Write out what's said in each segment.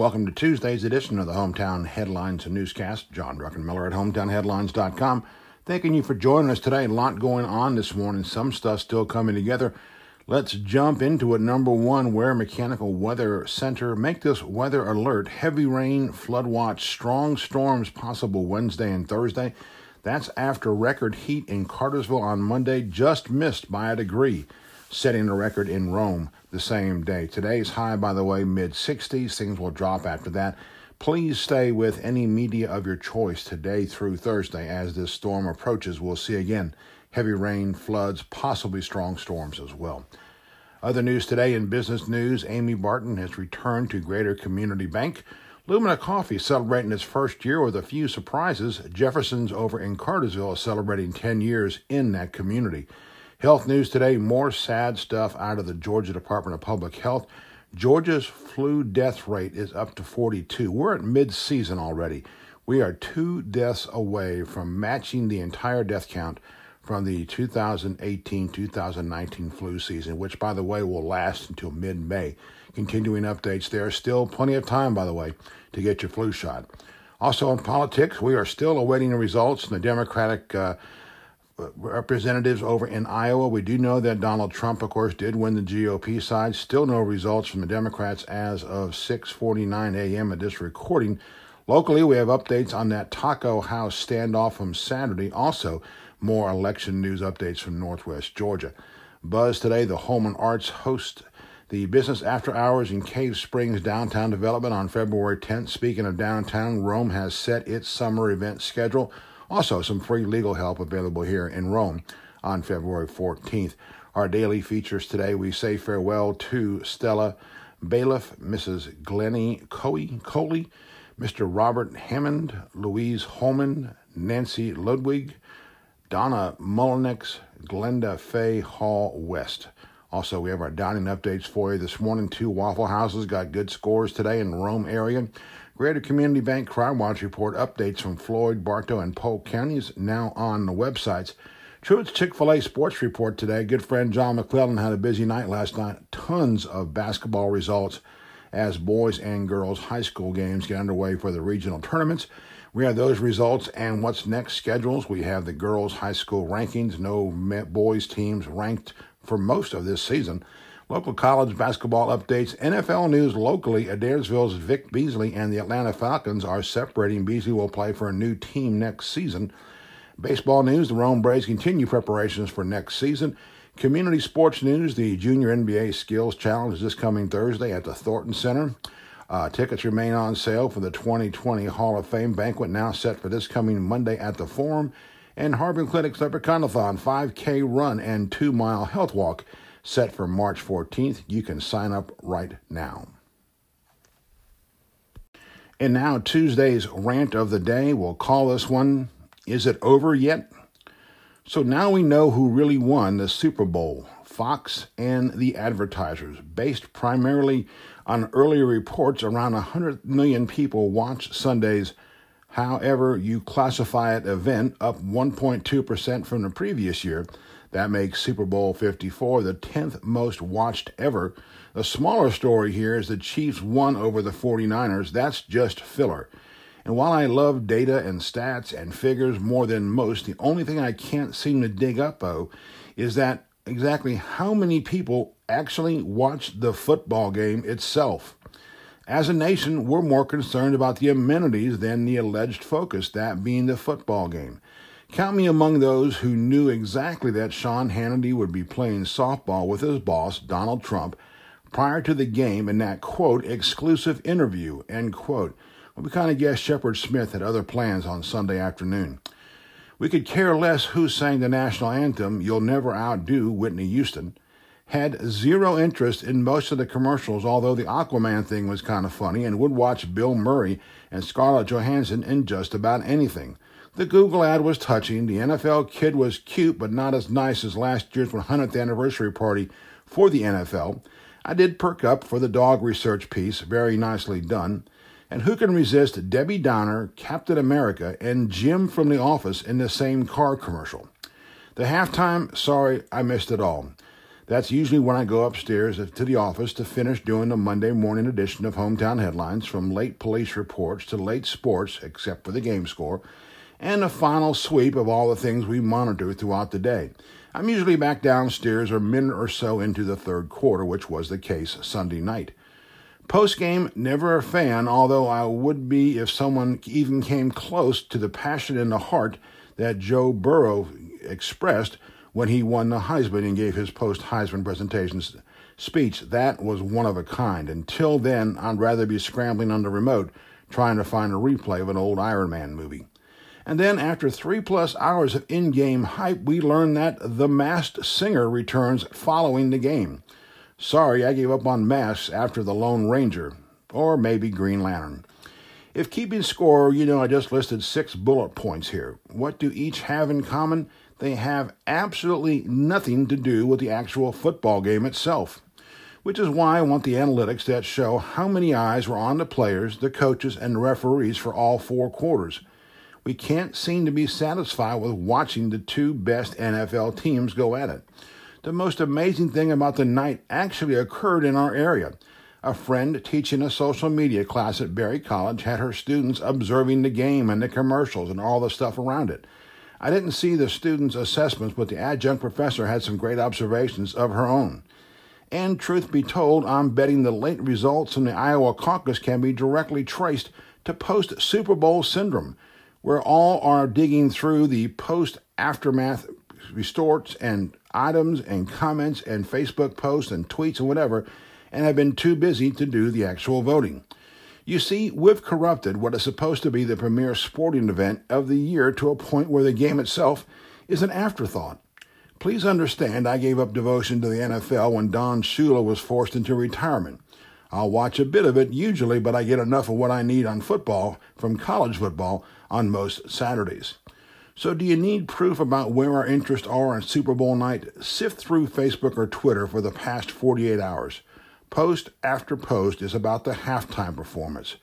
welcome to Tuesday's edition of the Hometown Headlines and Newscast. John Druckenmiller at HometownHeadlines.com. Thanking you for joining us today. A lot going on this morning, some stuff still coming together. Let's jump into it. Number one, Ware Mechanical Weather Center. Make this weather alert. Heavy rain, flood watch, strong storms possible Wednesday and Thursday. That's after record heat in Cartersville on Monday, just missed by a degree, setting a record in Rome the same day. Today's high, by the way, mid 60s. Things will drop after that. Please stay with any media of your choice today through Thursday as this storm approaches. We'll see again heavy rain, floods, possibly strong storms as well. Other news today in business news Amy Barton has returned to Greater Community Bank. Lumina Coffee celebrating its first year with a few surprises. Jefferson's over in Cartersville is celebrating 10 years in that community. Health news today more sad stuff out of the Georgia Department of Public Health. Georgia's flu death rate is up to 42. We're at mid season already. We are two deaths away from matching the entire death count from the 2018 2019 flu season, which, by the way, will last until mid May. Continuing updates there. Still plenty of time, by the way, to get your flu shot. Also, in politics, we are still awaiting the results in the Democratic uh, representatives over in Iowa. We do know that Donald Trump, of course, did win the GOP side. Still no results from the Democrats as of 6:49 a.m. at this recording. Locally, we have updates on that Taco House standoff from Saturday. Also, more election news updates from Northwest Georgia. Buzz today, the Holman Arts host the business after hours in Cave Springs downtown development on February 10th. Speaking of downtown, Rome has set its summer event schedule. Also, some free legal help available here in Rome on February 14th. Our daily features today, we say farewell to Stella Bailiff, Mrs. Glennie Coley, Coley Mr. Robert Hammond, Louise Holman, Nancy Ludwig, Donna Mullenix, Glenda Fay Hall West. Also, we have our dining updates for you this morning. Two Waffle Houses got good scores today in the Rome area. Greater Community Bank Crime Watch report updates from Floyd, Bartow, and Polk counties now on the websites. Truett's Chick fil A Sports Report today. Good friend John McClellan had a busy night last night. Tons of basketball results as boys and girls high school games get underway for the regional tournaments. We have those results and what's next schedules. We have the girls' high school rankings. No boys teams ranked for most of this season. Local college basketball updates. NFL news locally. Adairsville's Vic Beasley and the Atlanta Falcons are separating. Beasley will play for a new team next season. Baseball news. The Rome Braves continue preparations for next season. Community sports news. The Junior NBA Skills Challenge is this coming Thursday at the Thornton Center. Uh, tickets remain on sale for the 2020 Hall of Fame banquet, now set for this coming Monday at the Forum. And Harbin Clinic's Leprechaunathon 5K run and 2 mile health walk set for March 14th. You can sign up right now. And now, Tuesday's rant of the day. We'll call this one Is It Over Yet? So now we know who really won the Super Bowl Fox and the advertisers, based primarily on earlier reports, around 100 million people watched Sunday's However You Classify It event, up 1.2% from the previous year. That makes Super Bowl 54 the 10th most watched ever. The smaller story here is the Chiefs won over the 49ers. That's just filler. And while I love data and stats and figures more than most, the only thing I can't seem to dig up, though, is that exactly how many people actually watched the football game itself. As a nation, we're more concerned about the amenities than the alleged focus, that being the football game. Count me among those who knew exactly that Sean Hannity would be playing softball with his boss, Donald Trump, prior to the game in that, quote, exclusive interview, end quote. Well, we kind of guessed Shepard Smith had other plans on Sunday afternoon. We could care less who sang the national anthem, You'll Never Outdo Whitney Houston. Had zero interest in most of the commercials, although the Aquaman thing was kind of funny, and would watch Bill Murray and Scarlett Johansson in just about anything. The Google ad was touching. The NFL kid was cute, but not as nice as last year's 100th anniversary party for the NFL. I did perk up for the dog research piece, very nicely done. And who can resist Debbie Downer, Captain America, and Jim from The Office in the same car commercial? The halftime, sorry, I missed it all. That's usually when I go upstairs to the office to finish doing the Monday morning edition of Hometown Headlines, from late police reports to late sports, except for the game score, and a final sweep of all the things we monitor throughout the day. I'm usually back downstairs a minute or so into the third quarter, which was the case Sunday night. Post game, never a fan, although I would be if someone even came close to the passion and the heart that Joe Burrow expressed when he won the Heisman and gave his post Heisman presentation speech. That was one of a kind. Until then, I'd rather be scrambling on the remote trying to find a replay of an old Iron Man movie. And then, after three plus hours of in game hype, we learn that The Masked Singer returns following the game. Sorry, I gave up on masks after The Lone Ranger, or maybe Green Lantern. If keeping score, you know I just listed six bullet points here. What do each have in common? They have absolutely nothing to do with the actual football game itself, which is why I want the analytics that show how many eyes were on the players, the coaches, and referees for all four quarters. We can't seem to be satisfied with watching the two best NFL teams go at it. The most amazing thing about the night actually occurred in our area. A friend teaching a social media class at Berry College had her students observing the game and the commercials and all the stuff around it. I didn't see the students' assessments, but the adjunct professor had some great observations of her own. And truth be told, I'm betting the late results from the Iowa caucus can be directly traced to post Super Bowl syndrome, where all are digging through the post aftermath retorts and items and comments and Facebook posts and tweets and whatever, and have been too busy to do the actual voting. You see, we've corrupted what is supposed to be the premier sporting event of the year to a point where the game itself is an afterthought. Please understand, I gave up devotion to the NFL when Don Shula was forced into retirement. I'll watch a bit of it usually, but I get enough of what I need on football from college football on most Saturdays. So, do you need proof about where our interests are on Super Bowl night? Sift through Facebook or Twitter for the past 48 hours. Post after post is about the halftime performance.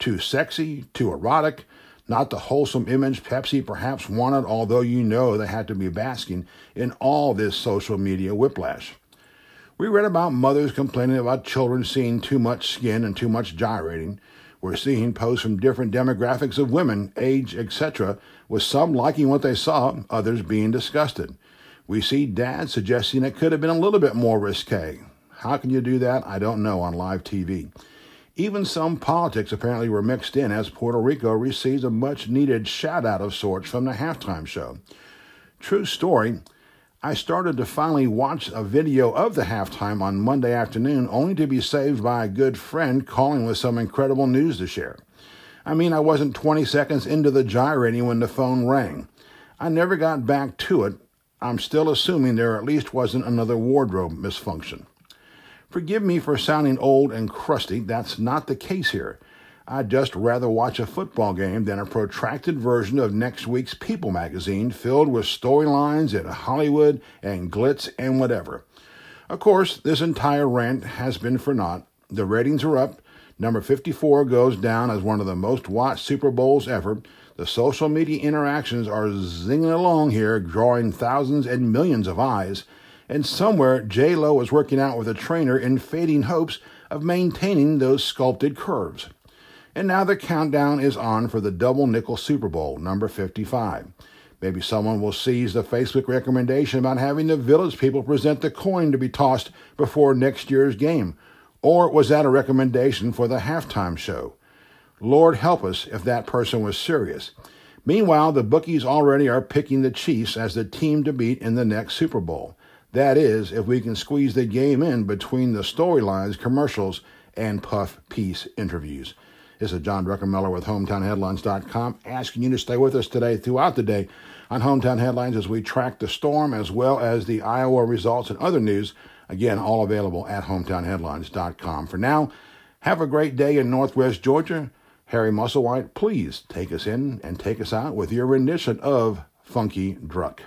Too sexy, too erotic, not the wholesome image Pepsi perhaps wanted, although you know they had to be basking in all this social media whiplash. We read about mothers complaining about children seeing too much skin and too much gyrating. We're seeing posts from different demographics of women, age, etc., with some liking what they saw, others being disgusted. We see dads suggesting it could have been a little bit more risque. How can you do that? I don't know on live TV. Even some politics apparently were mixed in as Puerto Rico receives a much needed shout out of sorts from the halftime show. True story, I started to finally watch a video of the halftime on Monday afternoon only to be saved by a good friend calling with some incredible news to share. I mean, I wasn't 20 seconds into the gyrating when the phone rang. I never got back to it. I'm still assuming there at least wasn't another wardrobe misfunction. Forgive me for sounding old and crusty, that's not the case here. I'd just rather watch a football game than a protracted version of next week's People magazine filled with storylines in Hollywood and glitz and whatever. Of course, this entire rant has been for naught. The ratings are up. Number 54 goes down as one of the most watched Super Bowls ever. The social media interactions are zinging along here, drawing thousands and millions of eyes and somewhere J Lo was working out with a trainer in fading hopes of maintaining those sculpted curves. And now the countdown is on for the double nickel Super Bowl, number 55. Maybe someone will seize the Facebook recommendation about having the village people present the coin to be tossed before next year's game. Or was that a recommendation for the halftime show? Lord help us if that person was serious. Meanwhile, the bookies already are picking the Chiefs as the team to beat in the next Super Bowl. That is, if we can squeeze the game in between the storylines, commercials, and puff piece interviews. This is John Druckenmiller with HometownHeadlines.com asking you to stay with us today throughout the day on Hometown Headlines as we track the storm as well as the Iowa results and other news. Again, all available at HometownHeadlines.com. For now, have a great day in Northwest Georgia. Harry Musselwhite, please take us in and take us out with your rendition of Funky Druck.